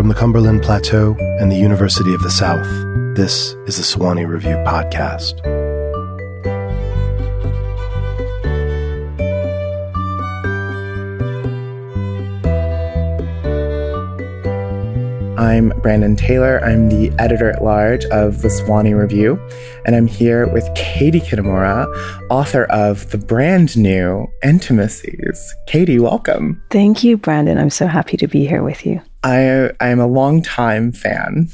From the Cumberland Plateau and the University of the South, this is the Sewanee Review Podcast. I'm Brandon Taylor. I'm the editor at large of the Sewanee Review, and I'm here with Katie Kitamura, author of the brand new Intimacies. Katie, welcome. Thank you, Brandon. I'm so happy to be here with you. I I am a long time fan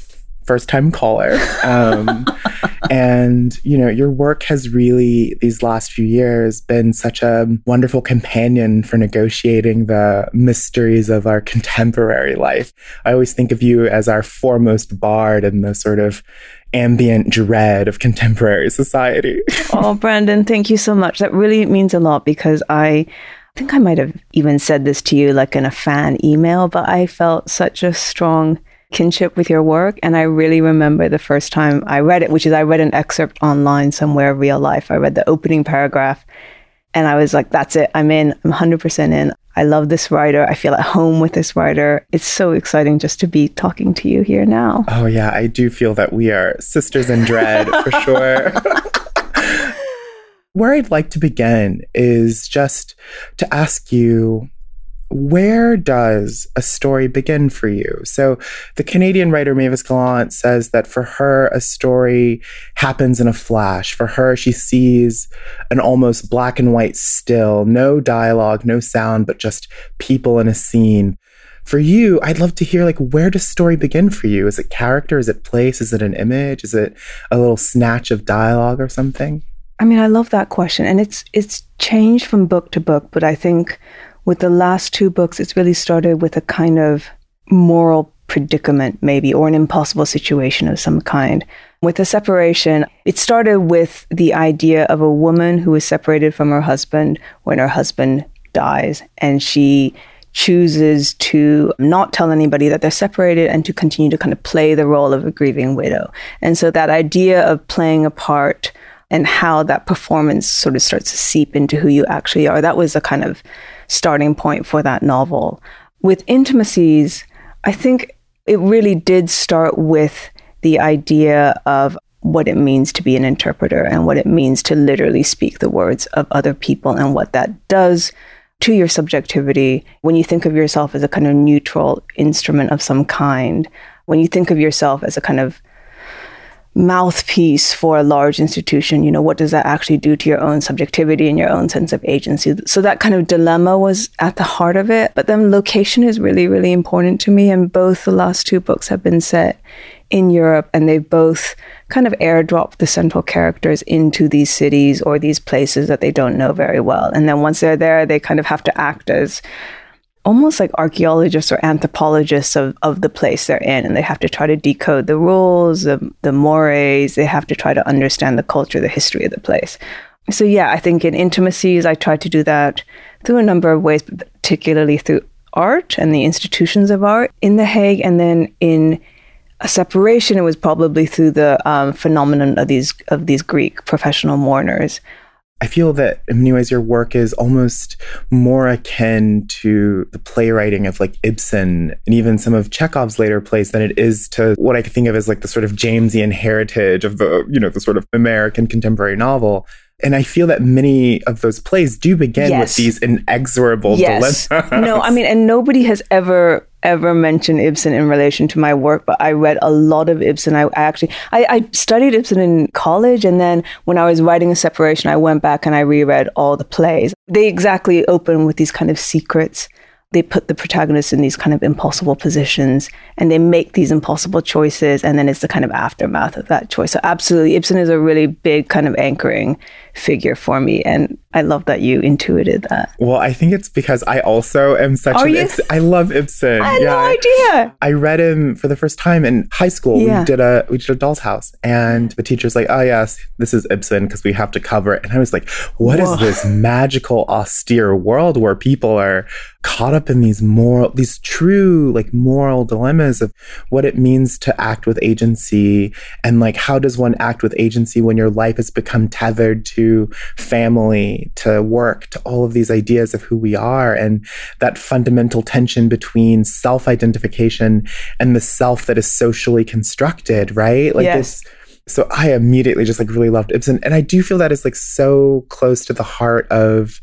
first time caller. Um, and, you know, your work has really, these last few years, been such a wonderful companion for negotiating the mysteries of our contemporary life. I always think of you as our foremost bard in the sort of ambient dread of contemporary society. oh, Brandon, thank you so much. That really means a lot because I. I think I might have even said this to you like in a fan email, but I felt such a strong kinship with your work. And I really remember the first time I read it, which is I read an excerpt online somewhere, real life. I read the opening paragraph and I was like, that's it. I'm in. I'm 100% in. I love this writer. I feel at home with this writer. It's so exciting just to be talking to you here now. Oh, yeah. I do feel that we are sisters in dread for sure. Where I'd like to begin is just to ask you where does a story begin for you? So, the Canadian writer Mavis Gallant says that for her, a story happens in a flash. For her, she sees an almost black and white still, no dialogue, no sound, but just people in a scene. For you, I'd love to hear like where does story begin for you? Is it character? Is it place? Is it an image? Is it a little snatch of dialogue or something? I mean, I love that question, and it's it's changed from book to book, but I think with the last two books, it's really started with a kind of moral predicament, maybe, or an impossible situation of some kind. With the separation, it started with the idea of a woman who is separated from her husband when her husband dies, and she chooses to not tell anybody that they're separated and to continue to kind of play the role of a grieving widow. And so that idea of playing a part and how that performance sort of starts to seep into who you actually are, that was a kind of starting point for that novel. With Intimacies, I think it really did start with the idea of what it means to be an interpreter and what it means to literally speak the words of other people and what that does to your subjectivity when you think of yourself as a kind of neutral instrument of some kind, when you think of yourself as a kind of mouthpiece for a large institution, you know, what does that actually do to your own subjectivity and your own sense of agency? So that kind of dilemma was at the heart of it. But then location is really, really important to me. And both the last two books have been set in Europe and they both kind of airdrop the central characters into these cities or these places that they don't know very well. And then once they're there, they kind of have to act as almost like archaeologists or anthropologists of, of the place they're in and they have to try to decode the rules the, the mores they have to try to understand the culture the history of the place. So yeah i think in intimacies i try to do that through a number of ways particularly through art and the institutions of art in the hague and then in a separation it was probably through the um, phenomenon of these of these greek professional mourners I feel that in many ways your work is almost more akin to the playwriting of like Ibsen and even some of Chekhov's later plays than it is to what I think of as like the sort of Jamesian heritage of the, you know, the sort of American contemporary novel. And I feel that many of those plays do begin yes. with these inexorable yes. dilemmas. No, I mean, and nobody has ever ever mentioned Ibsen in relation to my work, but I read a lot of Ibsen. I, I actually I, I, studied Ibsen in college, and then when I was writing a separation, I went back and I reread all the plays. They exactly open with these kind of secrets they put the protagonist in these kind of impossible positions and they make these impossible choices and then it's the kind of aftermath of that choice so absolutely ibsen is a really big kind of anchoring figure for me and i love that you intuited that well i think it's because i also am such Are an you? Ibsen, i love ibsen i had yeah. no idea i read him for the first time in high school yeah. we did a we did a doll's house and the teacher's like oh yes this is ibsen because we have to cover it and i was like "What Whoa. is this magical austere world where people are caught up in these moral, these true like moral dilemmas of what it means to act with agency and like how does one act with agency when your life has become tethered to family, to work, to all of these ideas of who we are and that fundamental tension between self-identification and the self that is socially constructed, right? Like Yes. this so I immediately just like really loved Ibsen. And I do feel that is like so close to the heart of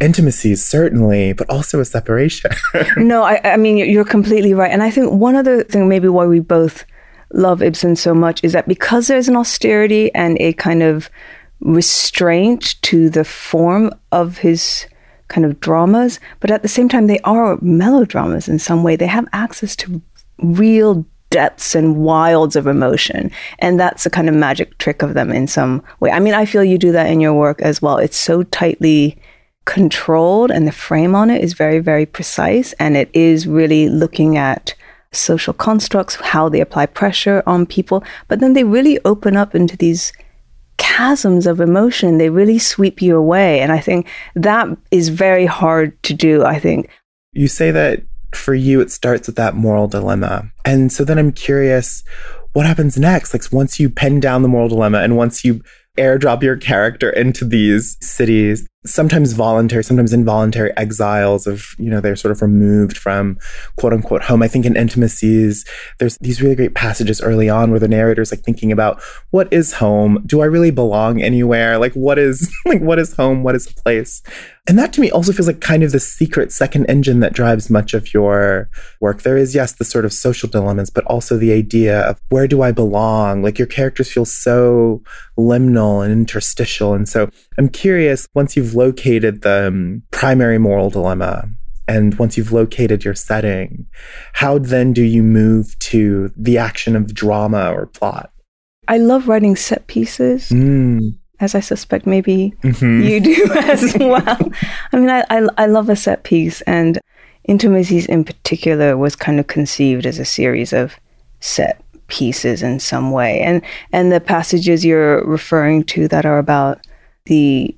intimacies, certainly, but also a separation. no, I, I mean, you're completely right. And I think one other thing, maybe why we both love Ibsen so much, is that because there's an austerity and a kind of restraint to the form of his kind of dramas, but at the same time, they are melodramas in some way. They have access to real depths and wilds of emotion. And that's a kind of magic trick of them in some way. I mean, I feel you do that in your work as well. It's so tightly controlled and the frame on it is very, very precise. And it is really looking at social constructs, how they apply pressure on people. But then they really open up into these chasms of emotion. They really sweep you away. And I think that is very hard to do, I think. you say that for you, it starts with that moral dilemma. And so then I'm curious, what happens next? Like once you pen down the moral dilemma and once you airdrop your character into these cities, sometimes voluntary, sometimes involuntary exiles of, you know, they're sort of removed from quote unquote home. I think in intimacies, there's these really great passages early on where the narrator's like thinking about what is home? Do I really belong anywhere? Like what is like what is home? What is a place? And that to me also feels like kind of the secret second engine that drives much of your work. There is, yes, the sort of social dilemmas, but also the idea of where do I belong? Like your characters feel so liminal and interstitial. And so I'm curious, once you've located the um, primary moral dilemma, and once you've located your setting, how then do you move to the action of drama or plot? I love writing set pieces, Mm. as I suspect maybe Mhm. you do as well. I mean, I, I, I love a set piece, and Intimacies in particular was kind of conceived as a series of set pieces in some way. And, and the passages you're referring to that are about the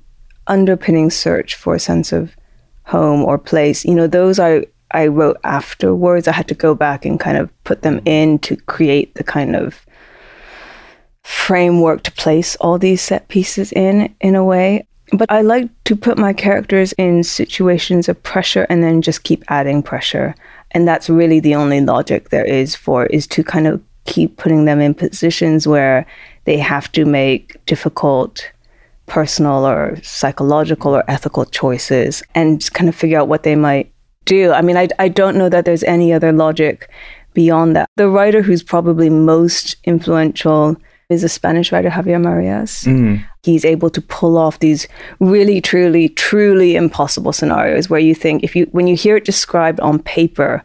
underpinning search for a sense of home or place, you know, those I, I wrote afterwards. I had to go back and kind of put them in to create the kind of framework to place all these set pieces in in a way. But i like to put my characters in situations of pressure and then just keep adding pressure. And that's really the only logic there is for is to kind of keep putting them in positions where they have to make difficult personal or psychological or ethical choices and kind of figure out what they might do i mean i, I don't know that there's any other logic beyond that the writer who's probably most influential is a Spanish writer, Javier Marias. Mm. He's able to pull off these really, truly, truly impossible scenarios where you think if you when you hear it described on paper,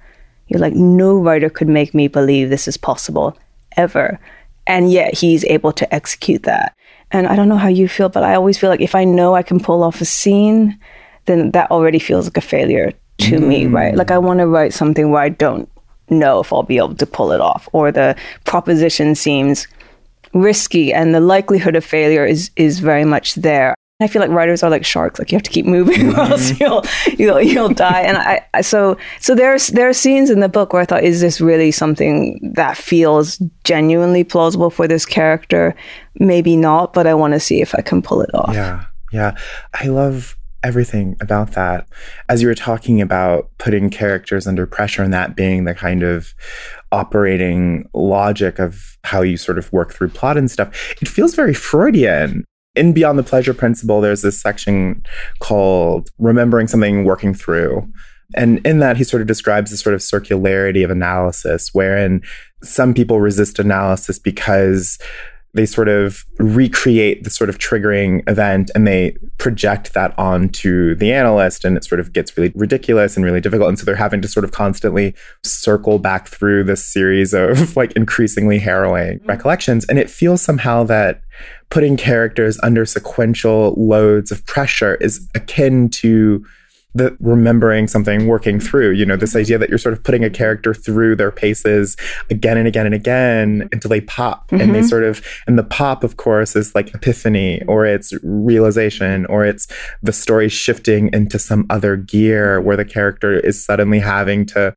you're like, no writer could make me believe this is possible ever. And yet he's able to execute that. And I don't know how you feel, but I always feel like if I know I can pull off a scene, then that already feels like a failure to me, mm. right? Like I want to write something where I don't know if I'll be able to pull it off, or the proposition seems risky and the likelihood of failure is is very much there. I feel like writers are like sharks; like you have to keep moving, or mm-hmm. else you'll you'll you'll die. And I, I so so there's there are scenes in the book where I thought, is this really something that feels genuinely plausible for this character? Maybe not, but I want to see if I can pull it off. Yeah. Yeah. I love everything about that. As you were talking about putting characters under pressure and that being the kind of operating logic of how you sort of work through plot and stuff, it feels very Freudian. In Beyond the Pleasure Principle, there's this section called Remembering Something Working Through. And in that, he sort of describes the sort of circularity of analysis, wherein some people resist analysis because they sort of recreate the sort of triggering event and they project that onto the analyst and it sort of gets really ridiculous and really difficult. And so they're having to sort of constantly circle back through this series of like increasingly harrowing mm-hmm. recollections. And it feels somehow that putting characters under sequential loads of pressure is akin to the remembering something working through, you know, this idea that you're sort of putting a character through their paces again and again and again until they pop. Mm-hmm. And they sort of, and the pop, of course, is like epiphany or it's realization or it's the story shifting into some other gear where the character is suddenly having to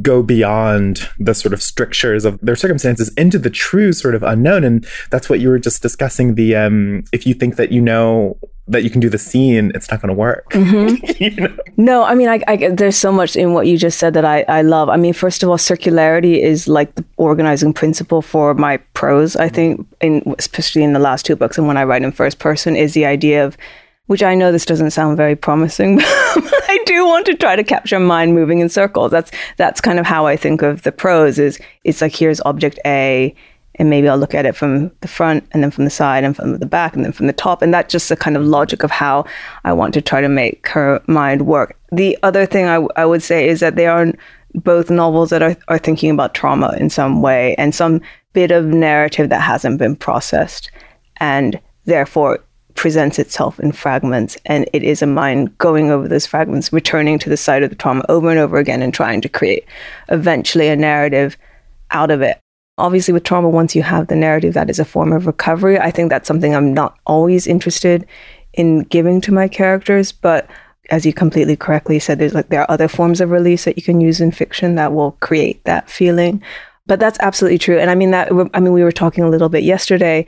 go beyond the sort of strictures of their circumstances into the true sort of unknown and that's what you were just discussing the um if you think that you know that you can do the scene it's not going to work mm-hmm. you know? no i mean I, I, there's so much in what you just said that I, I love i mean first of all circularity is like the organizing principle for my prose i think in especially in the last two books and when i write in first person is the idea of which I know this doesn't sound very promising, but I do want to try to capture mind moving in circles. That's that's kind of how I think of the prose is it's like here's object A and maybe I'll look at it from the front and then from the side and from the back and then from the top. And that's just the kind of logic of how I want to try to make her mind work. The other thing I, I would say is that they are both novels that are, are thinking about trauma in some way and some bit of narrative that hasn't been processed. And therefore, presents itself in fragments and it is a mind going over those fragments returning to the site of the trauma over and over again and trying to create eventually a narrative out of it. Obviously with trauma once you have the narrative that is a form of recovery. I think that's something i'm not always interested in giving to my characters but as you completely correctly said there's like there are other forms of release that you can use in fiction that will create that feeling. But that's absolutely true and i mean that i mean we were talking a little bit yesterday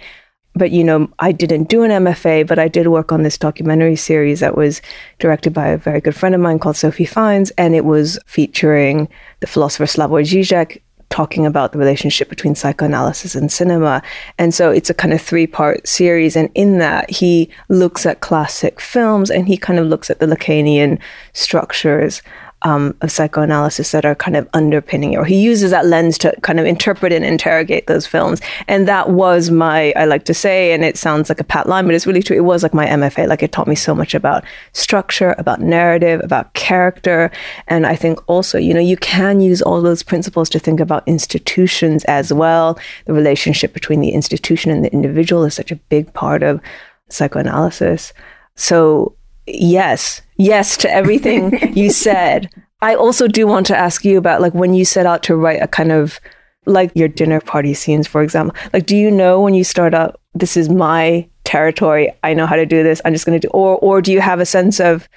but you know, I didn't do an MFA, but I did work on this documentary series that was directed by a very good friend of mine called Sophie Fiennes, and it was featuring the philosopher Slavoj Žižek talking about the relationship between psychoanalysis and cinema. And so it's a kind of three part series. And in that, he looks at classic films and he kind of looks at the Lacanian structures um, of psychoanalysis that are kind of underpinning it, or he uses that lens to kind of interpret and interrogate those films. And that was my, I like to say, and it sounds like a pat line, but it's really true. It was like my MFA. Like it taught me so much about structure, about narrative, about character. And I think also, you know, you can use all those principles to think about institutions as well. The relationship between the institution and the individual is such a big part of psychoanalysis. So yes, yes to everything you said. I also do want to ask you about like when you set out to write a kind of like your dinner party scenes, for example. Like, do you know when you start out, this is my territory. I know how to do this. I'm just going to do, or, or do you have a sense of,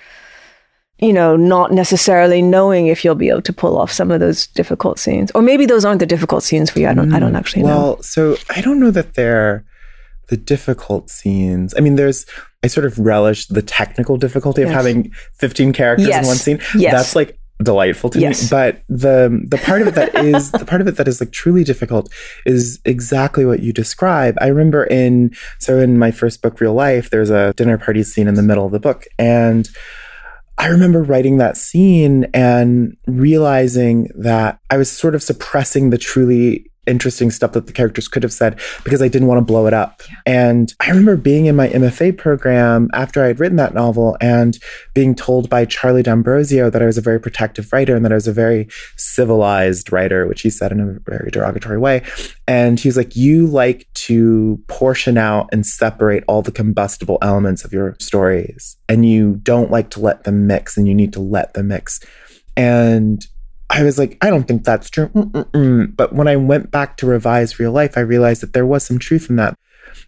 you know, not necessarily knowing if you'll be able to pull off some of those difficult scenes, or maybe those aren't the difficult scenes for you. I don't, mm, I don't mm, actually well, know. Well, so I don't know that they're the difficult scenes. I mean, there's I sort of relish the technical difficulty of yes. having 15 characters yes. in one scene. Yes. That's like delightful to yes. me. But the the part of it that is the part of it that is like truly difficult is exactly what you describe. I remember in so in my first book, Real Life, there's a dinner party scene in the middle of the book. And I remember writing that scene and realizing that I was sort of suppressing the truly interesting stuff that the characters could have said because I didn't want to blow it up. Yeah. And I remember being in my MFA program after I had written that novel and being told by Charlie D'Ambrosio that I was a very protective writer and that I was a very civilized writer, which he said in a very derogatory way. And he was like, You like to portion out and separate all the combustible elements of your stories, and you don't like to let them mix, and you need to let them mix. And I was like, I don't think that's true. Mm-mm-mm. But when I went back to revise real life, I realized that there was some truth in that.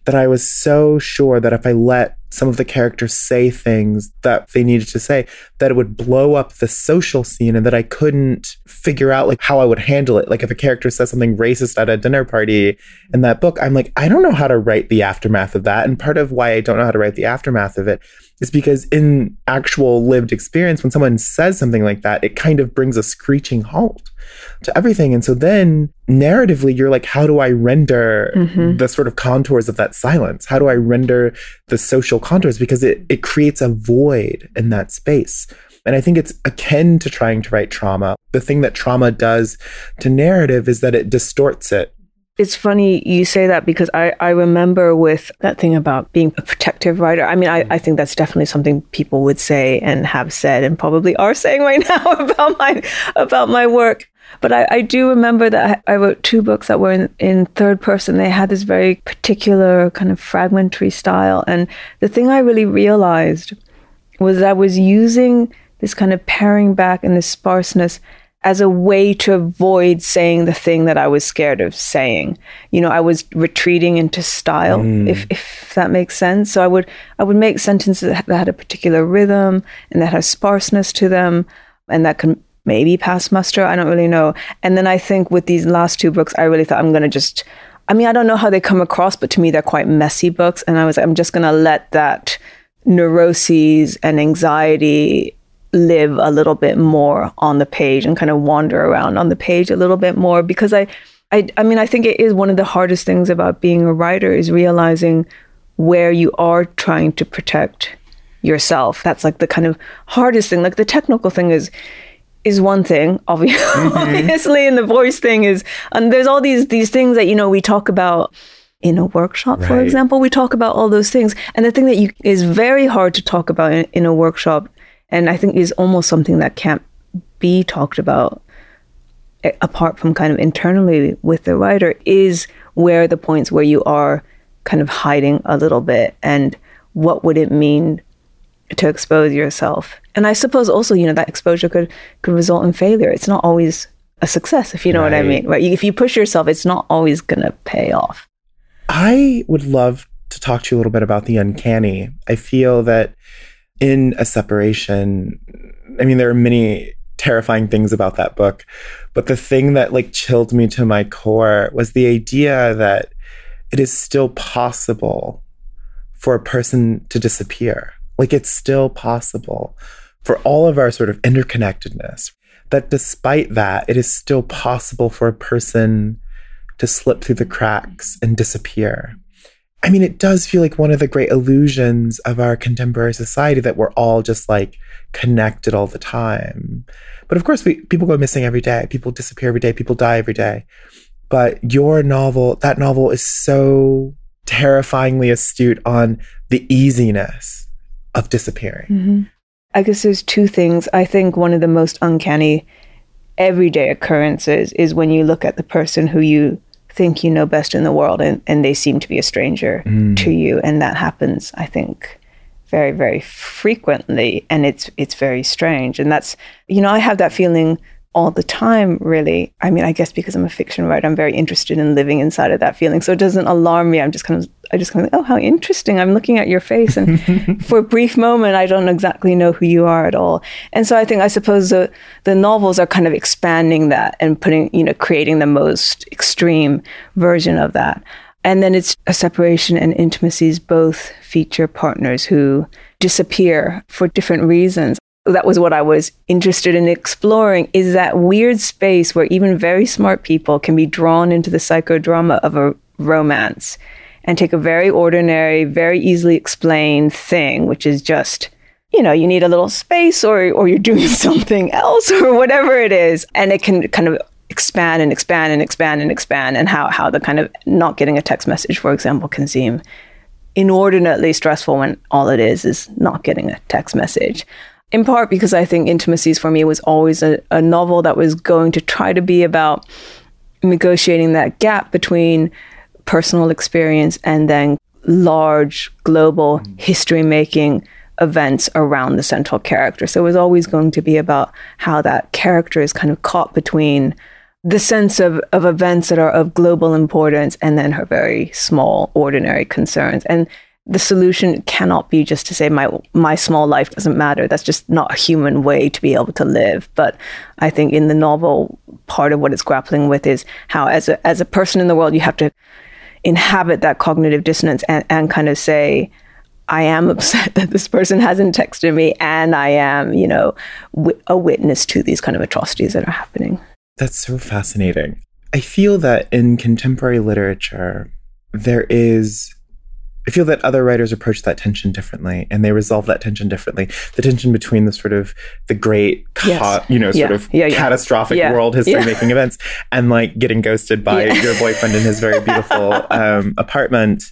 That I was so sure that if I let some of the characters say things that they needed to say, that it would blow up the social scene and that I couldn't figure out like how I would handle it. Like if a character says something racist at a dinner party in that book, I'm like, I don't know how to write the aftermath of that. And part of why I don't know how to write the aftermath of it is because in actual lived experience, when someone says something like that, it kind of brings a screeching halt to everything. And so then narratively, you're like, how do I render mm-hmm. the sort of contours of that silence? How do I render the social contours? Because it, it creates a void in that space. And I think it's akin to trying to write trauma. The thing that trauma does to narrative is that it distorts it it's funny you say that because I, I remember with that thing about being a protective writer. I mean, I, I think that's definitely something people would say and have said and probably are saying right now about my about my work. But I, I do remember that I wrote two books that were in, in third person. They had this very particular kind of fragmentary style. And the thing I really realized was I was using this kind of paring back and this sparseness as a way to avoid saying the thing that I was scared of saying. You know, I was retreating into style, mm. if if that makes sense. So I would I would make sentences that had a particular rhythm and that has sparseness to them, and that can maybe pass muster. I don't really know. And then I think with these last two books, I really thought I'm going to just. I mean, I don't know how they come across, but to me, they're quite messy books, and I was I'm just going to let that neuroses and anxiety live a little bit more on the page and kind of wander around on the page a little bit more because I, I, I mean, I think it is one of the hardest things about being a writer is realizing where you are trying to protect yourself. That's like the kind of hardest thing. Like the technical thing is is one thing, obviously, mm-hmm. obviously, and the voice thing is, and there's all these these things that you know we talk about in a workshop, right. for example. We talk about all those things, and the thing that you is very hard to talk about in, in a workshop and I think is almost something that can't be talked about eh, apart from kind of internally with the writer is where the points where you are kind of hiding a little bit and what would it mean to expose yourself. And i suppose also you know that exposure could could result in failure. It's not always a success if you know right. what i mean right? If you push yourself it's not always going to pay off. I would love to talk to you a little bit about the uncanny. I feel that in a separation, I mean, there are many terrifying things about that book, but the thing that like chilled me to my core was the idea that it is still possible for a person to disappear. Like it's still possible for all of our sort of interconnectedness, that despite that, it is still possible for a person to slip through the cracks and disappear. I mean, it does feel like one of the great illusions of our contemporary society that we're all just like connected all the time. But of course, we, people go missing every day. People disappear every day. People die every day. But your novel, that novel is so terrifyingly astute on the easiness of disappearing. Mm-hmm. I guess there's two things. I think one of the most uncanny everyday occurrences is when you look at the person who you think you know best in the world and, and they seem to be a stranger mm. to you. And that happens, I think, very, very frequently. And it's it's very strange. And that's you know, I have that feeling all the time, really. I mean, I guess because I'm a fiction writer, I'm very interested in living inside of that feeling. So it doesn't alarm me. I'm just kind of, I just kind of, oh, how interesting. I'm looking at your face. And for a brief moment, I don't exactly know who you are at all. And so I think, I suppose the, the novels are kind of expanding that and putting, you know, creating the most extreme version of that. And then it's a separation and intimacies both feature partners who disappear for different reasons that was what I was interested in exploring is that weird space where even very smart people can be drawn into the psychodrama of a romance and take a very ordinary, very easily explained thing, which is just, you know, you need a little space or, or you're doing something else or whatever it is. And it can kind of expand and expand and expand and expand and how, how the kind of not getting a text message, for example, can seem inordinately stressful when all it is is not getting a text message in part because I think Intimacies for me was always a, a novel that was going to try to be about negotiating that gap between personal experience and then large global mm. history making events around the central character. So it was always going to be about how that character is kind of caught between the sense of, of events that are of global importance and then her very small, ordinary concerns. And the solution cannot be just to say my my small life doesn't matter. That's just not a human way to be able to live. But I think in the novel, part of what it's grappling with is how, as a as a person in the world, you have to inhabit that cognitive dissonance and, and kind of say, I am upset that this person hasn't texted me, and I am, you know, w- a witness to these kind of atrocities that are happening. That's so fascinating. I feel that in contemporary literature, there is I feel that other writers approach that tension differently and they resolve that tension differently. The tension between the sort of the great, yes. you know, sort yeah. of yeah, yeah. catastrophic world history making events and like getting ghosted by your boyfriend in his very beautiful um, apartment.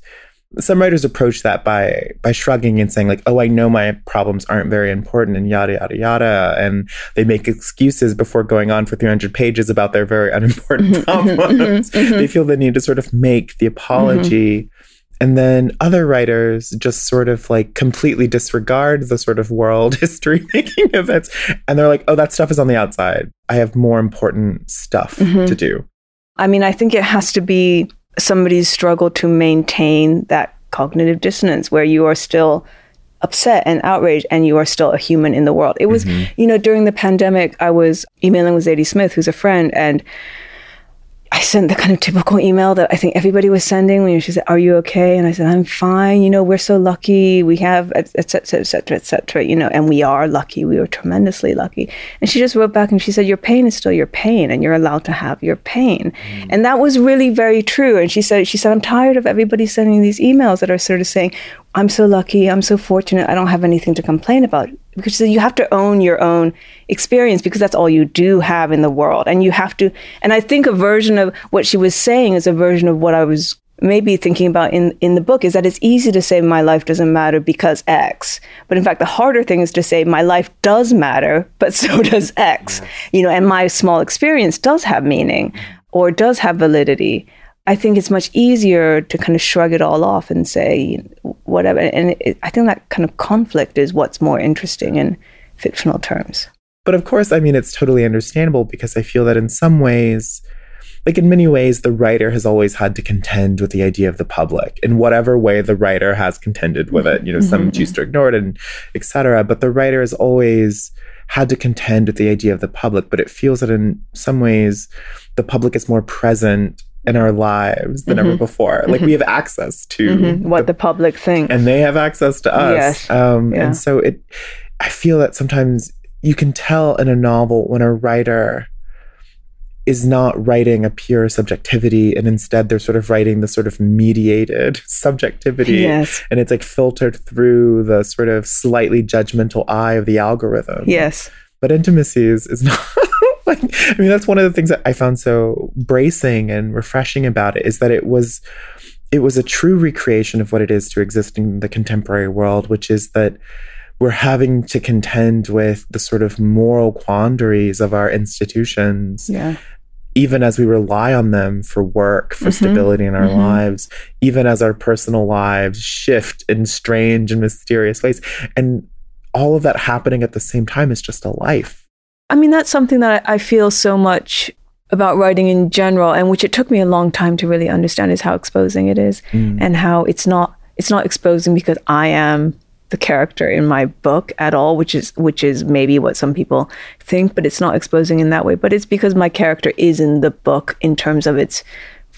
Some writers approach that by by shrugging and saying like, "Oh, I know my problems aren't very important," and yada yada yada, and they make excuses before going on for 300 pages about their very unimportant mm-hmm, mm-hmm, problems. Mm-hmm, mm-hmm. They feel the need to sort of make the apology. And then other writers just sort of like completely disregard the sort of world history making events. And they're like, oh, that stuff is on the outside. I have more important stuff mm-hmm. to do. I mean, I think it has to be somebody's struggle to maintain that cognitive dissonance where you are still upset and outraged and you are still a human in the world. It was, mm-hmm. you know, during the pandemic, I was emailing with Zadie Smith, who's a friend, and I sent the kind of typical email that I think everybody was sending when she said, "Are you okay?" And I said, "I'm fine. You know, we're so lucky. We have etc. etc. etc. You know, and we are lucky. We were tremendously lucky." And she just wrote back and she said, "Your pain is still your pain, and you're allowed to have your pain." Mm. And that was really very true. And she said, "She said I'm tired of everybody sending these emails that are sort of saying, I'm so lucky. I'm so fortunate. I don't have anything to complain about. Because you have to own your own experience because that's all you do have in the world. And you have to, and I think a version of what she was saying is a version of what I was maybe thinking about in, in the book is that it's easy to say my life doesn't matter because X. But in fact, the harder thing is to say my life does matter, but so does X. You know, and my small experience does have meaning or does have validity. I think it's much easier to kind of shrug it all off and say whatever. And it, I think that kind of conflict is what's more interesting in fictional terms. But of course, I mean, it's totally understandable because I feel that in some ways, like in many ways, the writer has always had to contend with the idea of the public in whatever way the writer has contended with it. You know, some mm-hmm. choose to ignore it and etc. But the writer has always had to contend with the idea of the public. But it feels that in some ways, the public is more present in our lives than mm-hmm. ever before. Like mm-hmm. we have access to mm-hmm. what the, the, public thinks, and they have access to us. Yes. Um, yeah. And so it, I feel that sometimes you can tell in a novel when a writer is not writing a pure subjectivity and instead they're sort of writing the sort of mediated subjectivity yes. and it's like filtered through the sort of slightly judgmental eye of the algorithm yes but intimacies is not like, I mean, that's one of the things that I found so bracing and refreshing about it is that it was it was a true recreation of what it is to exist in the contemporary world, which is that we're having to contend with the sort of moral quandaries of our institutions. Yeah. Even as we rely on them for work, for mm-hmm. stability in our mm-hmm. lives, even as our personal lives shift in strange and mysterious ways. And all of that happening at the same time is just a life. I mean, that's something that I feel so much about writing in general, and which it took me a long time to really understand is how exposing it is, mm. and how it's not it's not exposing because I am the character in my book at all, which is which is maybe what some people think, but it's not exposing in that way. But it's because my character is in the book in terms of its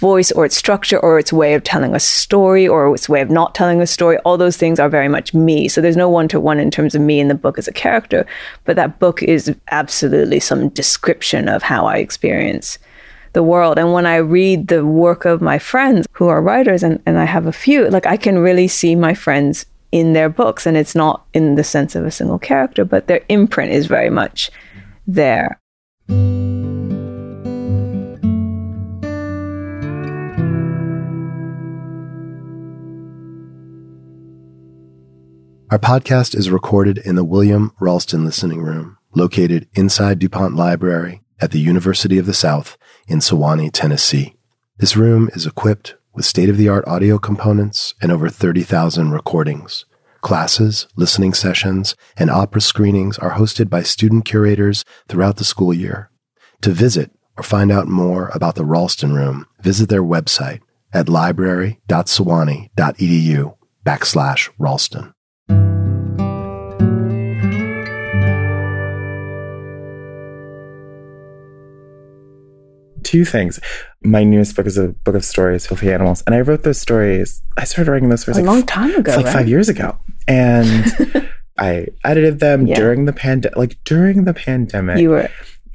voice or its structure or its way of telling a story or its way of not telling a story. All those things are very much me. So there's no one to one in terms of me in the book as a character, but that book is absolutely some description of how I experience the world. And when I read the work of my friends who are writers, and, and I have a few, like I can really see my friends in their books. And it's not in the sense of a single character, but their imprint is very much there. Our podcast is recorded in the William Ralston Listening Room, located inside DuPont Library at the University of the South in Sewanee, Tennessee. This room is equipped with state of the art audio components and over 30,000 recordings. Classes, listening sessions, and opera screenings are hosted by student curators throughout the school year. To visit or find out more about the Ralston Room, visit their website at library.sewanee.edu backslash Ralston. Two things. My newest book is a book of stories, Filthy Animals, and I wrote those stories. I started writing those stories a like long time ago, like right? five years ago, and I edited them yeah. during the pandemic. Like during the pandemic, you were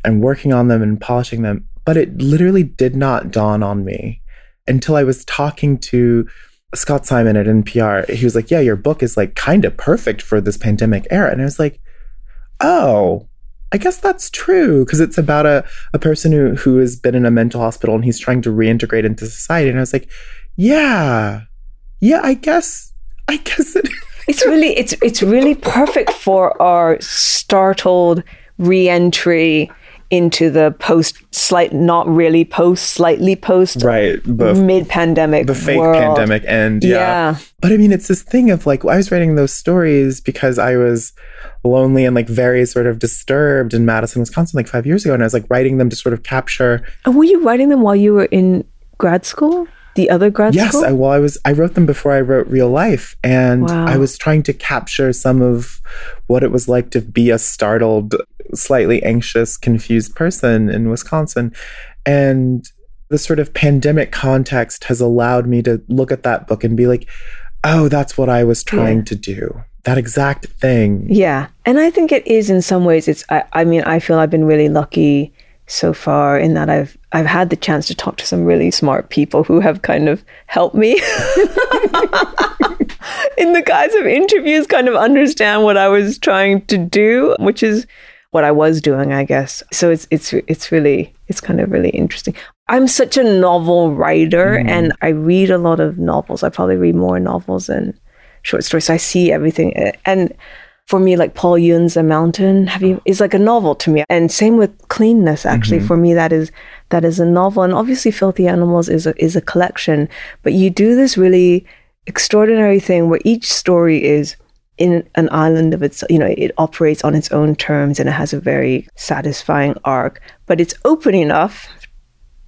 and working on them and polishing them, but it literally did not dawn on me until I was talking to Scott Simon at NPR. He was like, "Yeah, your book is like kind of perfect for this pandemic era," and I was like, "Oh." I guess that's true because it's about a, a person who, who has been in a mental hospital and he's trying to reintegrate into society. And I was like, yeah, yeah, I guess, I guess it. It's really, it's, it's really perfect for our startled reentry into the post slight not really post slightly post right mid pandemic the fake world. pandemic and yeah. Yeah. but i mean it's this thing of like i was writing those stories because i was lonely and like very sort of disturbed in madison wisconsin like five years ago and i was like writing them to sort of capture And were you writing them while you were in grad school? The other grad yes school? I, well i was i wrote them before i wrote real life and Wow. i was trying to capture some of what it was like to be a startled slightly anxious confused person in wisconsin and the sort of pandemic context has allowed me to look at that book and be like oh that's what i was trying Yeah. to do that exact thing Yeah. And I think it is in some ways it's I, I mean, I feel I've been really lucky so far in that I've I've had the chance to talk to some really smart people who have kind of helped me in the guise of interviews kind of understand what I was trying to do, which is what I was doing, I guess. So it's it's it's really it's kind of really interesting. I'm such a novel writer mm. and I read a lot of novels. I probably read more novels than short stories. So I see everything uh, and for me, like Paul Yoon's A Mountain, have you is like a novel to me. And same with Cleanness, actually. Mm-hmm. For me, that is that is a novel. And obviously Filthy Animals is a is a collection. But you do this really extraordinary thing where each story is in an island of its you know, it operates on its own terms and it has a very satisfying arc. But it's open enough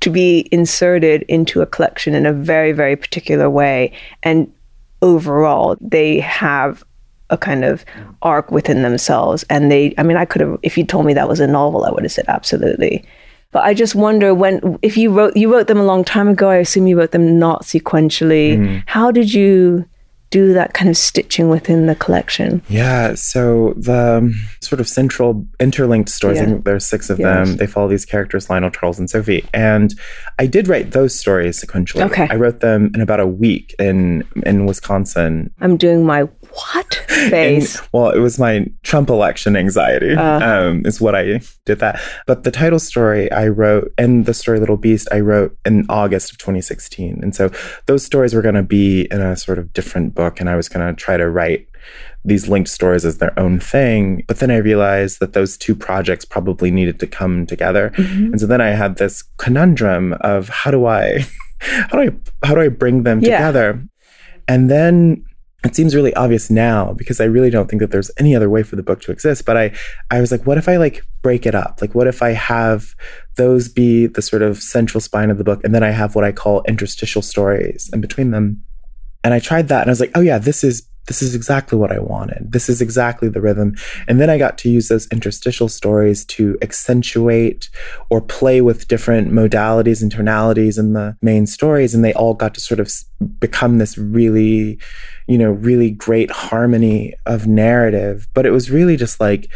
to be inserted into a collection in a very, very particular way. And overall, they have a kind of arc within themselves. And they, I mean, I could have, if you told me that was a novel, I would have said absolutely. But I just wonder when, if you wrote, you wrote them a long time ago, I assume you wrote them not sequentially. Mm-hmm. How did you do that kind of stitching within the collection? Yeah, so the um, sort of central interlinked stories, I Yeah. think there's six of Yes. them. They follow these characters, Lionel, Charles, and Sophie. And I did write those stories sequentially. Okay. I wrote them in about a week in in Wisconsin. I'm doing my what And- well, it was my Trump election anxiety, Uh. um, is what I did that. But the title story I wrote and the story Little Beast I wrote in August of 2016. And so those stories were going to be in a sort of different book, and I was going to try to write these linked stories as their own thing. But then I realized that those two projects probably needed to come together. Mm-hmm. And so then I had this conundrum of how do I how do I how do I bring them Yeah. together? And then it seems really obvious now because I really don't think that there's any other way for the book to exist. But I, I was like, what if I like break it up? Like, what if I have those be the sort of central spine of the book, and then I have what I call interstitial stories in between them. And I tried that, and I was like, oh yeah, this is this is exactly what I wanted. This is exactly the rhythm. And then I got to use those interstitial stories to accentuate or play with different modalities and tonalities in the main stories. And they all got to sort of become this really, you know, really great harmony of narrative. But it was really just like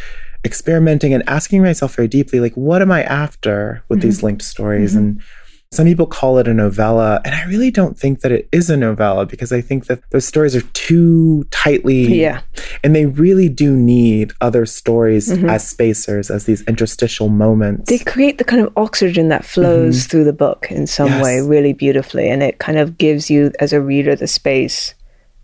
experimenting and asking myself very deeply, like, what am I after with mm-hmm. these linked stories? Mm-hmm. And some people call it a novella, and I really don't think that it is a novella because I think that those stories are too tightly, Yeah. and they really do need other stories mm-hmm. as spacers, as these interstitial moments. They create the kind of oxygen that flows mm-hmm. through the book in some Yes. way really beautifully. And it kind of gives you, as a reader, the space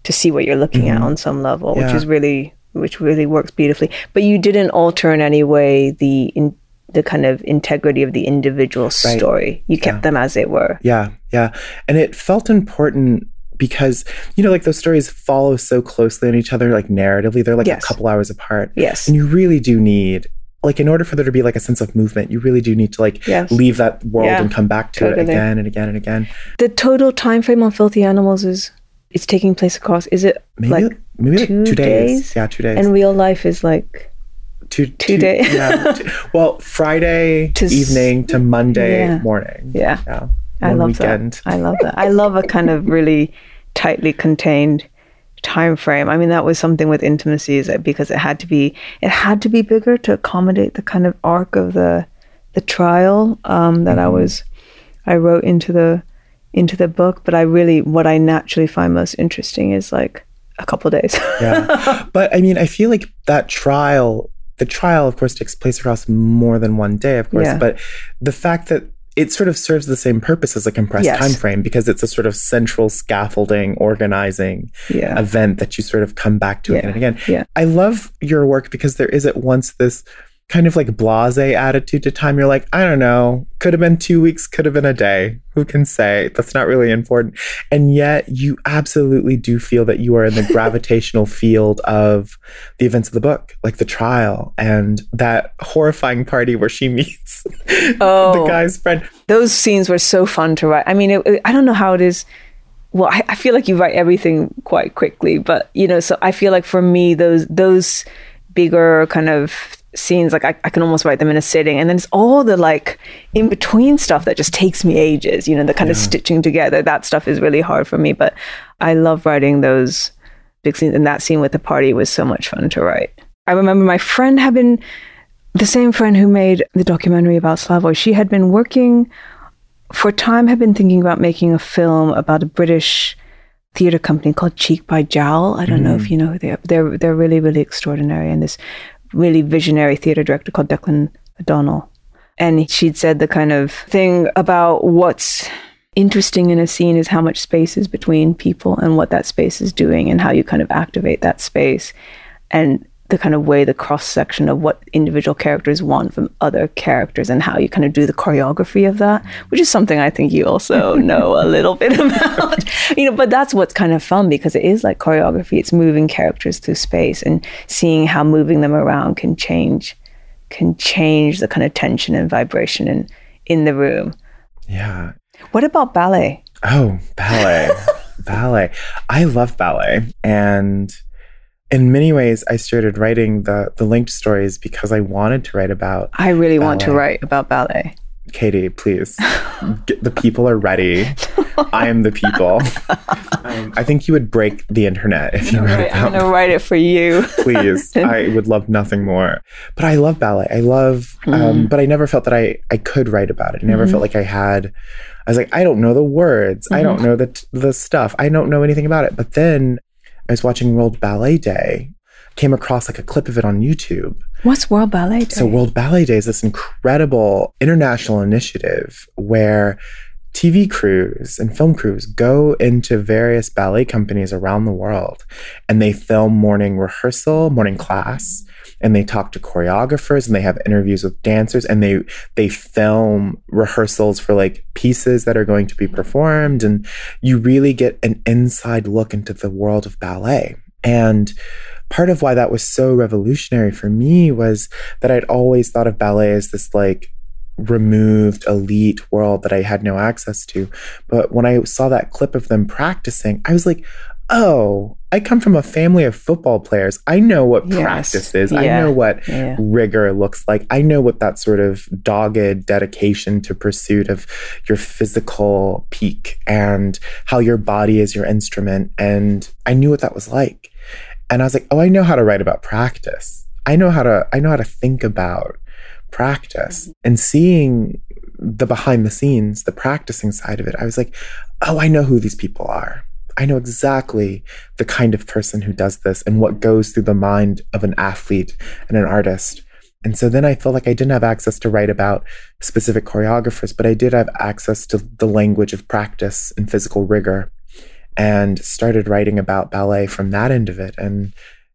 to see what you're looking at mm-hmm. on some level, which is really, which really works beautifully. But you didn't alter in any way the, in, the kind of integrity of the individual story. You kept them as they were. Yeah, yeah. And it felt important because, you know, like those stories follow so closely on each other, like narratively. They're like Yes. a couple hours apart. Yes. And you really do need, like, in order for there to be like a sense of movement, you really do need to like Yes. leave that world Yeah, and come back to it again and again and again. The total time frame on Filthy Animals is it's taking place across. Is it Maybe like like, maybe like two two days. days? Yeah, two days. and real life is like two, two days. yeah. two- well, Friday To evening to Monday Yeah. morning. Yeah. Yeah. I love weekend. that. I love that. I love a kind of really tightly contained time frame. I mean, that was something with intimacy is that because it had to be it had to be bigger to accommodate the kind of arc of the the trial um, that I Mm-hmm. was I wrote into the into the book. But I really what I naturally find most interesting is like a couple days. yeah. But I mean, I feel like that trial, the trial, of course, takes place across more than one day, of course. Yeah. But the fact that it sort of serves the same purpose as a compressed Yes. time frame because it's a sort of central scaffolding, organizing yeah. event that you sort of come back to again and again. Yeah. I love your work because there is at once this kind of like blase attitude to time. You're like, I don't know, could have been two weeks, could have been a day. Who can say? That's not really important. And yet you absolutely do feel that you are in the gravitational field of the events of the book, like the trial and that horrifying party where she meets oh, the guy's friend. Those scenes were so fun to write. I mean, it, it, I don't know how it is well I, I, feel like you write everything quite quickly but you know so i feel like for me those those bigger kind of scenes like I, I can almost write them in a sitting and then it's all the like in between stuff that just takes me ages you know the kind yeah. of stitching together that stuff is really hard for me but i love writing those big scenes and that scene with the party was so much fun to write i remember my friend had been the same friend who made the documentary about Slavoj she had been working for a time had been thinking about making a film about a british theater company called Cheek by Jowl. I don't mm. know if mm. you know who they're they're they're really really extraordinary and this really visionary theater director called Declan O'Donnell. And she'd said the kind of thing about what's interesting in a scene is how much space is between people and what that space is doing and how you kind of activate that space. And the kind of way the cross section of what individual characters want from other characters and how you kind of do the choreography of that, which is something I think you also know a little bit about. you know, but that's what's kind of fun because it is like choreography. It's moving characters through space and seeing how moving them around can change can change the kind of tension and vibration in in the room. Yeah. What about ballet? Oh, ballet. ballet. I love ballet and in many ways, I started writing the the linked stories because I wanted to write about. I really ballet. want to write about ballet. Katie, please. Get, the people are ready. I am the people. Um, I think you would break the internet if you wrote it. I'm going to write it for you. please. I would love nothing more. But I love ballet. I love, mm. um, mm-hmm. but I never felt that I, I could write about it. I never mm-hmm. felt like I had, I was like, I don't know the words. Mm-hmm. I don't mm-hmm. know the, the stuff. I don't know anything about it. But then I was watching World Ballet Day, came across like a clip of it on YouTube. What's World Ballet Day? So World Ballet Day is this incredible international initiative where TV crews and film crews go into various ballet companies around the world and they film morning rehearsal, morning class, and they talk to choreographers and they have interviews with dancers and they they film rehearsals for like pieces that are going to be performed and you really get an inside look into the world of ballet and part of why that was so revolutionary for me was that I'd always thought of ballet as this like removed elite world that I had no access to. But when I saw that clip of them practicing, I was like, oh, I come from a family of football players. I know what yes. practice is. Yeah. I know what yeah. rigor looks like. I know what that sort of dogged dedication to pursuit of your physical peak and how your body is your instrument. And I knew what that was like. And I was like, oh, I know how to write about practice. I know how to I know how to think about practice. Mm-hmm. And seeing the behind the scenes, the practicing side of it, I was like, oh, I know who these people are. I know exactly the kind of person who does this and what goes through the mind of an athlete and an artist. And so then I felt like I didn't have access to write about specific choreographers, but I did have access to the language of practice and physical rigor and started writing about ballet from that end of it. And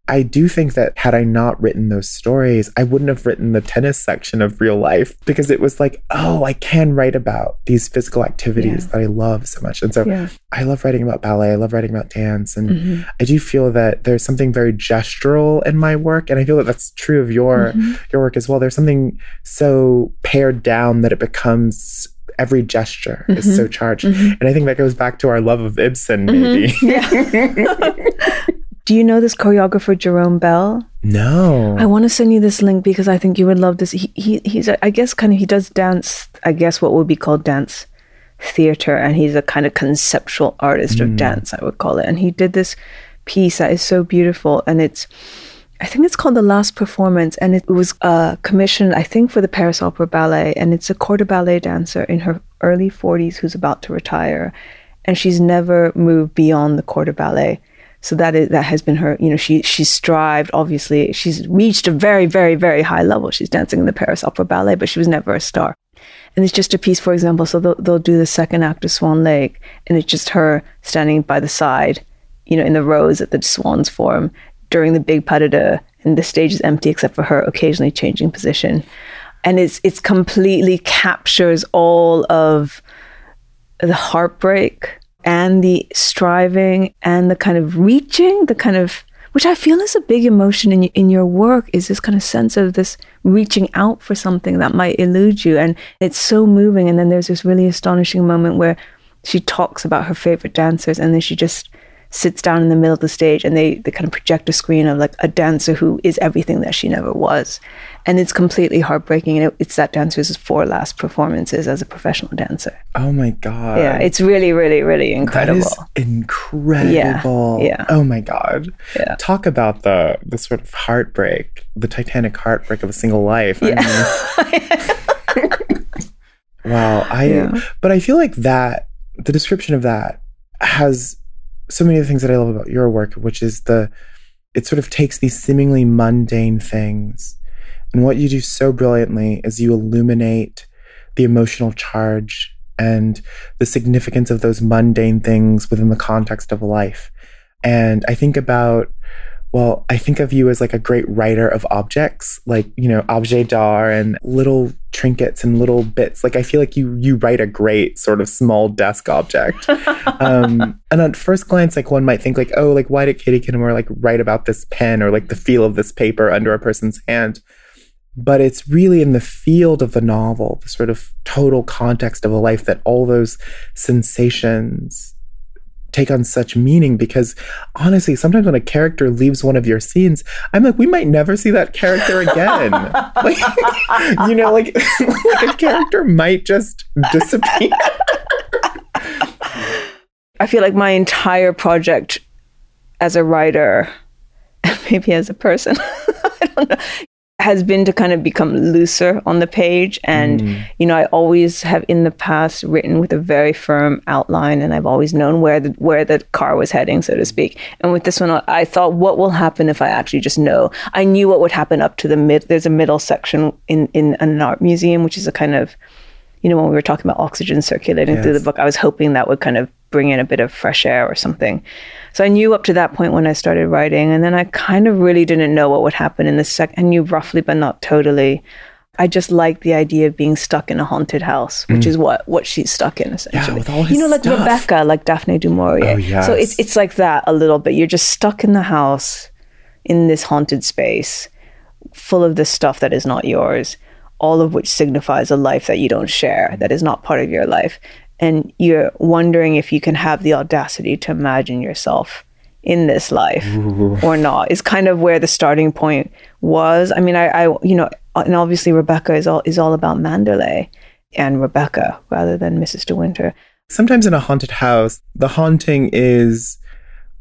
I do think that had I not written those stories, I wouldn't have written the tennis section of real life because it was like, oh, I can write about these physical activities yeah. that I love so much. And so yeah. I love writing about ballet. I love writing about dance. And mm-hmm. I do feel that there's something very gestural in my work. And I feel that that's true of your, mm-hmm. your work as well. There's something so pared down that it becomes every gesture mm-hmm. is so charged. Mm-hmm. And I think that goes back to our love of Ibsen, maybe. Mm-hmm. Yeah. Do you know this choreographer Jerome Bel? No. I want to send you this link because I think you would love this. He, he he's I guess kind of he does dance. I guess what would be called dance theater, and he's a kind of conceptual artist mm. of dance. I would call it. And he did this piece that is so beautiful, and it's. I think it's called The Last Performance, and it was uh, commissioned, I think, for the Paris Opera Ballet. And it's a corps de ballet dancer in her early 40s who's about to retire. And she's never moved beyond the corps de ballet so that is that has been her. You know, she she's strived. Obviously, she's reached a very, very, very high level. She's dancing in the Paris Opera Ballet, but she was never a star. And it's just a piece, for example. So they'll they'll do the second act of Swan Lake, and it's just her standing by the side, you know, in the rows that the swans form during the big pas de deux and the stage is empty except for her occasionally changing position. And it's it's completely captures all of the heartbreak and the striving and the kind of reaching, the kind of which I feel is a big emotion in in your work is this kind of sense of this reaching out for something that might elude you. And it's so moving. And then there's this really astonishing moment where she talks about her favorite dancers and then she just sits down in the middle of the stage and they, they kind of project a screen of like a dancer who is everything that she never was. And it's completely heartbreaking. And it, it's that dancer's four last performances as a professional dancer. Oh my God. Yeah, it's really, really, really incredible. That is incredible. Yeah. yeah. Oh my God. Yeah. Talk about the the sort of heartbreak, the titanic heartbreak of a single life. Yeah. I mean, wow. I Yeah. but I feel like that the description of that has so many of the things that I love about your work, which is the it sort of takes these seemingly mundane things. And what you do so brilliantly is you illuminate the emotional charge and the significance of those mundane things within the context of life. And I think about, well, I think of you as like a great writer of objects, like, you know, objet d'art and little trinkets and little bits. Like I feel like you you write a great sort of small desk object. um, and at first glance, like one might think like, oh, like why did Katie Kitamura like write about this pen or like the feel of this paper under a person's hand? But it's really in the field of the novel, the sort of total context of a life that all those sensations take on such meaning because honestly sometimes when a character leaves one of your scenes i'm like we might never see that character again. Like you know like, like a character might just disappear. I feel like my entire project as a writer, maybe as a person, I don't know, has been to kind of become looser on the page. And, mm. you know, I always have in the past written with a very firm outline and I've always known where the, where the car was heading, so to speak. And with this one, I thought, what will happen if I actually just know? I knew what would happen up to the mid, there's a middle section in, in an art museum, which is a kind of, you know, when we were talking about oxygen circulating through the book, I was hoping that would kind of bring in a bit of fresh air or something. So I knew up to that point when I started writing, and then I kind of really didn't know what would happen in the second. I knew roughly, but not totally. I just liked the idea of being stuck in a haunted house, which mm. is what what she's stuck in essentially. with all his you know, like stuff. Rebecca, like Daphne du Maurier. Oh, yes. So it's it's like that a little bit. You're just stuck in the house, in this haunted space, full of this stuff that is not yours, all of which signifies a life that you don't share, that is not part of your life. And you're wondering if you can have the audacity to imagine yourself in this life or not is kind of where the starting point was. I mean, I, I you know, and obviously Rebecca is all is all about Manderley and Rebecca rather than Mrs. De Winter. sometimes in a haunted house the haunting is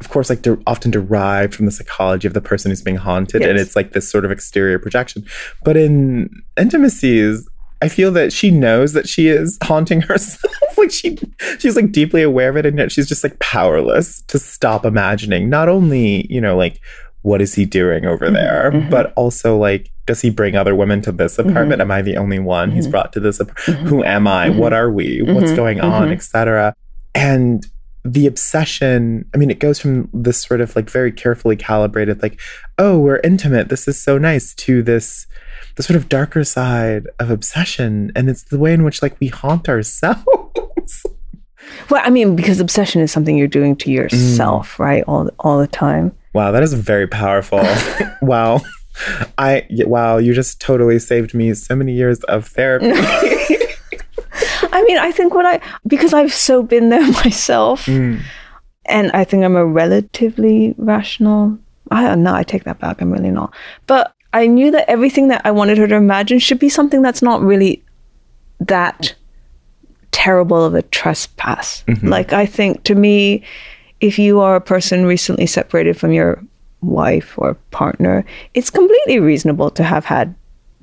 of course like de- often derived from the psychology of the person who's being haunted and it's like this sort of exterior projection. But in intimacies i feel that she knows that she is haunting herself. Like she she's like deeply aware of it and yet she's just like powerless to stop imagining not only you know like what is he doing over there mhm. but also like does he bring other women to this apartment? Am i the only one he's Mhm. brought to this ap- Mhm. who am i? What are we? What's going on? Etc and the obsession i mean it goes from this sort of like very carefully calibrated like oh we're intimate. This is so nice to this the sort of darker side of obsession. And it's the way in which like we haunt ourselves. Well, I mean, because obsession is something you're doing to yourself, mm. right? All all the time. wow that is very powerful. Wow. I wow you just totally saved me so many years of therapy I mean, I think what I because I've so been there myself, Mm. and I think I'm a relatively rational. I don't know. I take that back. I'm really not. But I knew that everything that I wanted her to imagine should be something that's not really that terrible of a trespass. Like I think to me, if you are a person recently separated from your wife or partner, it's completely reasonable to have had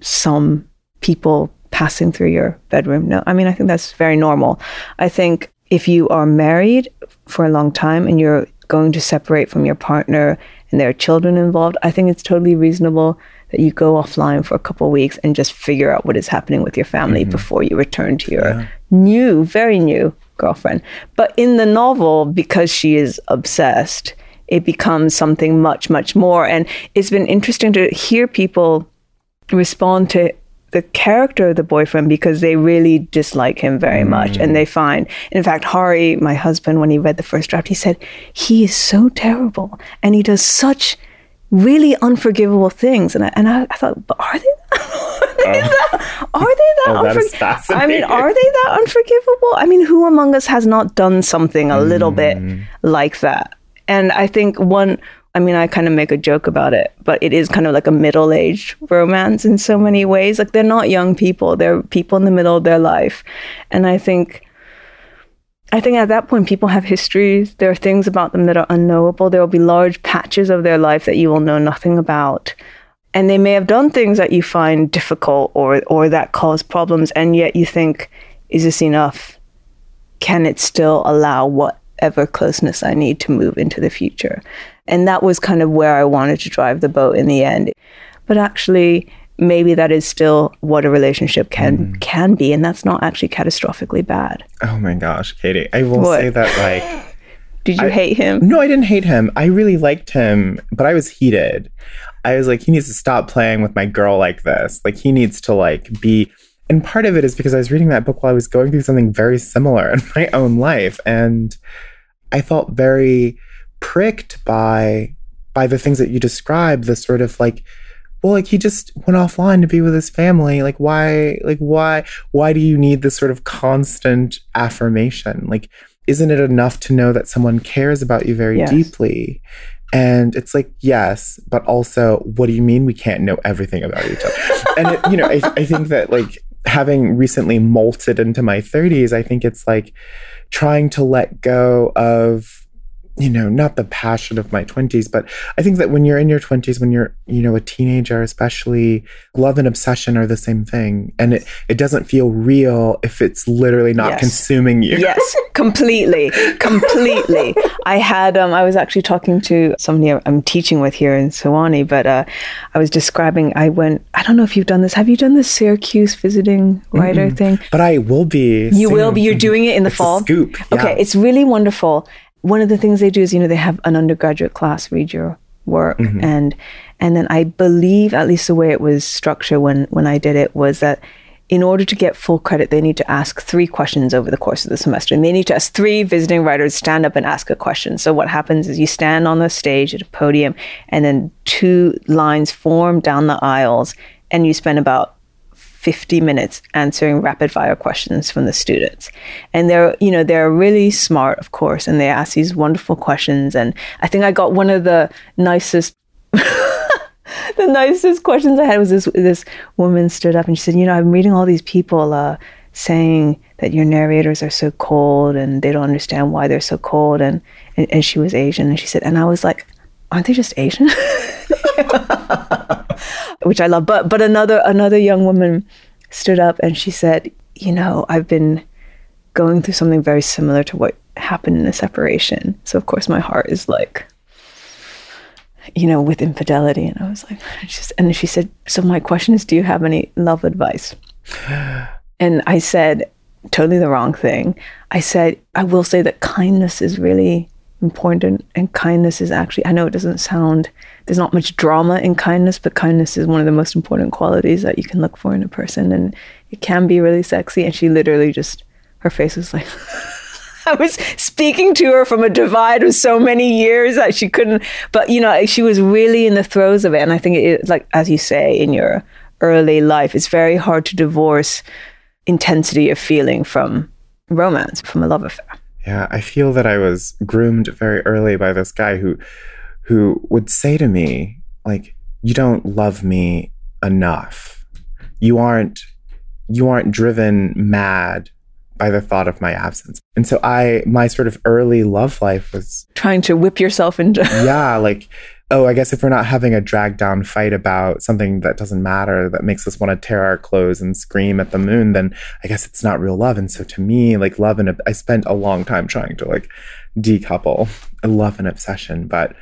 some people passing through your bedroom. No, I mean, I think that's very normal. I think if you are married for a long time and you're going to separate from your partner and there are children involved, I think it's totally reasonable that you go offline for a couple of weeks and just figure out what is happening with your family mm-hmm. before you return to your new, very new girlfriend. But in the novel, because she is obsessed, it becomes something much, much more. And it's been interesting to hear people respond to the character of the boyfriend because they really dislike him very much. And mm. they find, in fact, Hari, my husband, when he read the first draft, he said, he is so terrible and he does such really unforgivable things. And I, and I, I thought, but are they? are they oh. that? Are they that? Oh, that is unfor- I mean, are they that unforgivable? I mean, who among us has not done something a little bit mm. like that? And I think one, I mean, I kind of make a joke about it, but it is kind of like a middle aged romance in so many ways. Like, they're not young people, they're people in the middle of their life. And I think. I think at that point, people have histories. There are things about them that are unknowable. There will be large patches of their life that you will know nothing about. And they may have done things that you find difficult or, or that cause problems. And yet you think, is this enough? Can it still allow whatever closeness I need to move into the future? And that was kind of where I wanted to drive the boat in the end. But actually, maybe that is still what a relationship can mm. can be, and that's not actually catastrophically bad. Oh my gosh, Katie. I will What? say that like Did you hate him? No, I didn't hate him. I really liked him, but I was heated. I was like, he needs to stop playing with my girl like this. Like he needs to like be and part of it is because I was reading that book while I was going through something very similar in my own life. And I felt very pricked by by the things that you describe the sort of like well, like he just went offline to be with his family. Like why like why why do you need this sort of constant affirmation? Like isn't it enough to know that someone cares about you very Yes. deeply? And it's like, yes, but also, what do you mean we can't know everything about each other? and, it, you know, I, I think that like having recently molted into my 30s, I think it's like trying to let go of, you know, not the passion of my 20s, but I think that when you're in your 20s, when you're, you know, a teenager, especially, love and obsession are the same thing. And it, it doesn't feel real if it's literally not Yes. consuming you. yes, completely, completely. I had, um, I was actually talking to somebody I'm teaching with here in Sewanee, but uh, I was describing. I went. I don't know if you've done this. Have you done the Syracuse visiting writer thing? But I will be. You soon. will be. You're doing it in the It's a fall. scoop, Okay, it's really wonderful. One of the things they do is, you know, they have an undergraduate class read your work, Mm-hmm. and and then I believe, at least the way it was structured when when I did it, was that in order to get full credit, they need to ask three questions over the course of the semester, and they need to ask three visiting writers stand up and ask a question. So what happens is you stand on the stage at a podium, and then two lines form down the aisles, and you spend about 50 minutes answering rapid fire questions from the students. And they're, you know, they're really smart, of course, and they ask these wonderful questions. And I think I got one of the nicest the nicest questions I had was this this woman stood up and she said, "You know, I'm reading all these people uh, saying that your narrators are so cold and they don't understand why they're so cold." And, and and she was Asian, and she said, and I was like, "Aren't they just Asian?" Which I love. But but another another young woman stood up and she said, "You know, I've been going through something very similar to what happened in a separation. So of course my heart is like." you know, with infidelity. And I was like, just, and she said, so my question is, do you have any love advice? And I said, totally the wrong thing. I said, I will say that kindness is really important. And kindness is actually, I know it doesn't sound, there's not much drama in kindness, but kindness is one of the most important qualities that you can look for in a person. And it can be really sexy. And she literally just, her face was like, I was speaking to her from a divide of so many years that she couldn't, but you know, she was really in the throes of it. And I think it, like, as you say, in your early life, it's very hard to divorce intensity of feeling from romance, from a love affair. Yeah, I feel that I was groomed very early by this guy who who would say to me like you don't love me enough. You aren't you aren't driven mad by the thought of my absence. And so I my sort of early love life was Trying to whip yourself into. yeah, like oh, I guess if we're not having a drag down fight about something that doesn't matter that makes us want to tear our clothes and scream at the moon, then I guess it's not real love. And so to me, like love and I spent a long time trying to like decouple love and obsession. But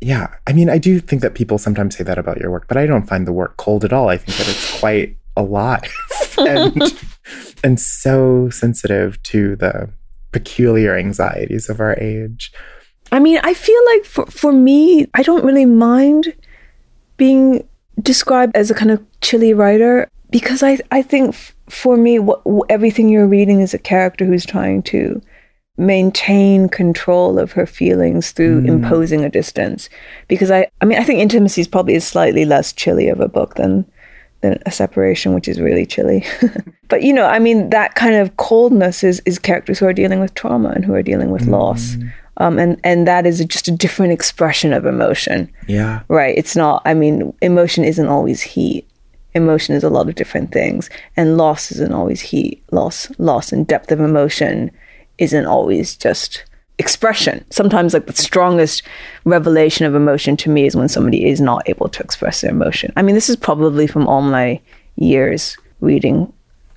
yeah, I mean, I do think that people sometimes say that about your work, but I don't find the work cold at all. I think that it's quite alive and and so sensitive to the peculiar anxieties of our age. I mean, I feel like for, for me, I don't really mind being described as a kind of chilly writer because I, I think f- for me, what, everything you're reading is a character who's trying to maintain control of her feelings through mm. imposing a distance. Because I, I mean, I think intimacy is probably a slightly less chilly of a book than than a separation, which is really chilly. but you know, I mean, that kind of coldness is is characters who are dealing with trauma and who are dealing with mm. loss. Um, and and that is just a different expression of emotion. Yeah. Right. It's not. I mean, emotion isn't always heat. Emotion is a lot of different things, and loss isn't always heat. Loss, loss, and depth of emotion isn't always just expression. Sometimes, like the strongest revelation of emotion to me is when somebody is not able to express their emotion. I mean, this is probably from all my years reading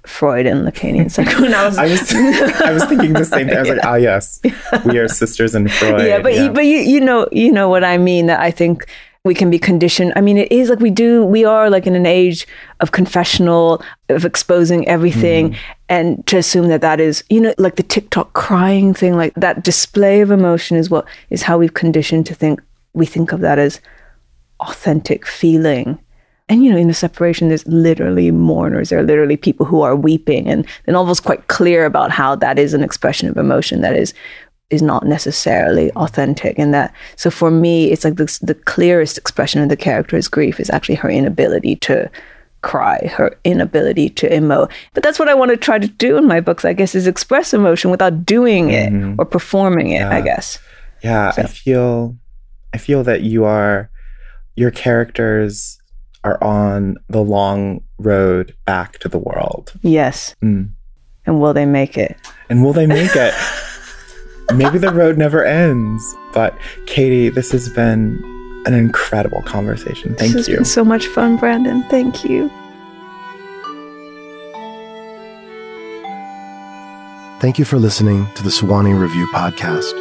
Freud and Lacanian psychoanalysis. I was, I was thinking the same thing. I was yeah. like, ah, yes, we are sisters in Freud. Yeah, but yeah. You, but you, you know, you know what I mean. That I think we can be conditioned. I mean, it is like we do. We are like in an age of confessional, of exposing everything, mm. and to assume that that is, you know, like the TikTok crying thing, like that display of emotion is what is how we've conditioned to think. We think of that as authentic feeling and you know in the separation there's literally mourners there are literally people who are weeping and the novel's quite clear about how that is an expression of emotion that is is not necessarily authentic and that so for me it's like the, the clearest expression of the character's grief is actually her inability to cry her inability to emote but that's what i want to try to do in my books i guess is express emotion without doing it mm-hmm. or performing it yeah. i guess yeah so. i feel i feel that you are your characters are on the long road back to the world. Yes. Mm. And will they make it? And will they make it? Maybe the road never ends. But Katie, this has been an incredible conversation. Thank this you. Been so much fun, Brandon. Thank you. Thank you for listening to the Sewanee Review podcast.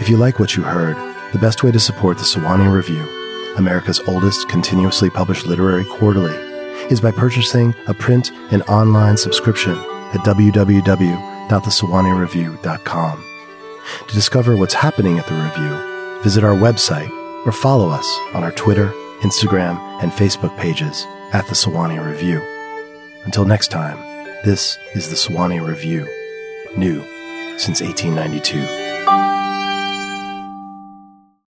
If you like what you heard, the best way to support the Sewanee Review America's oldest continuously published literary quarterly, is by purchasing a print and online subscription at www.thesewaneereview.com. To discover what's happening at the review, visit our website or follow us on our Twitter, Instagram, and Facebook pages at the Sewanee Review. Until next time, this is the Sewanee Review, new since 1892.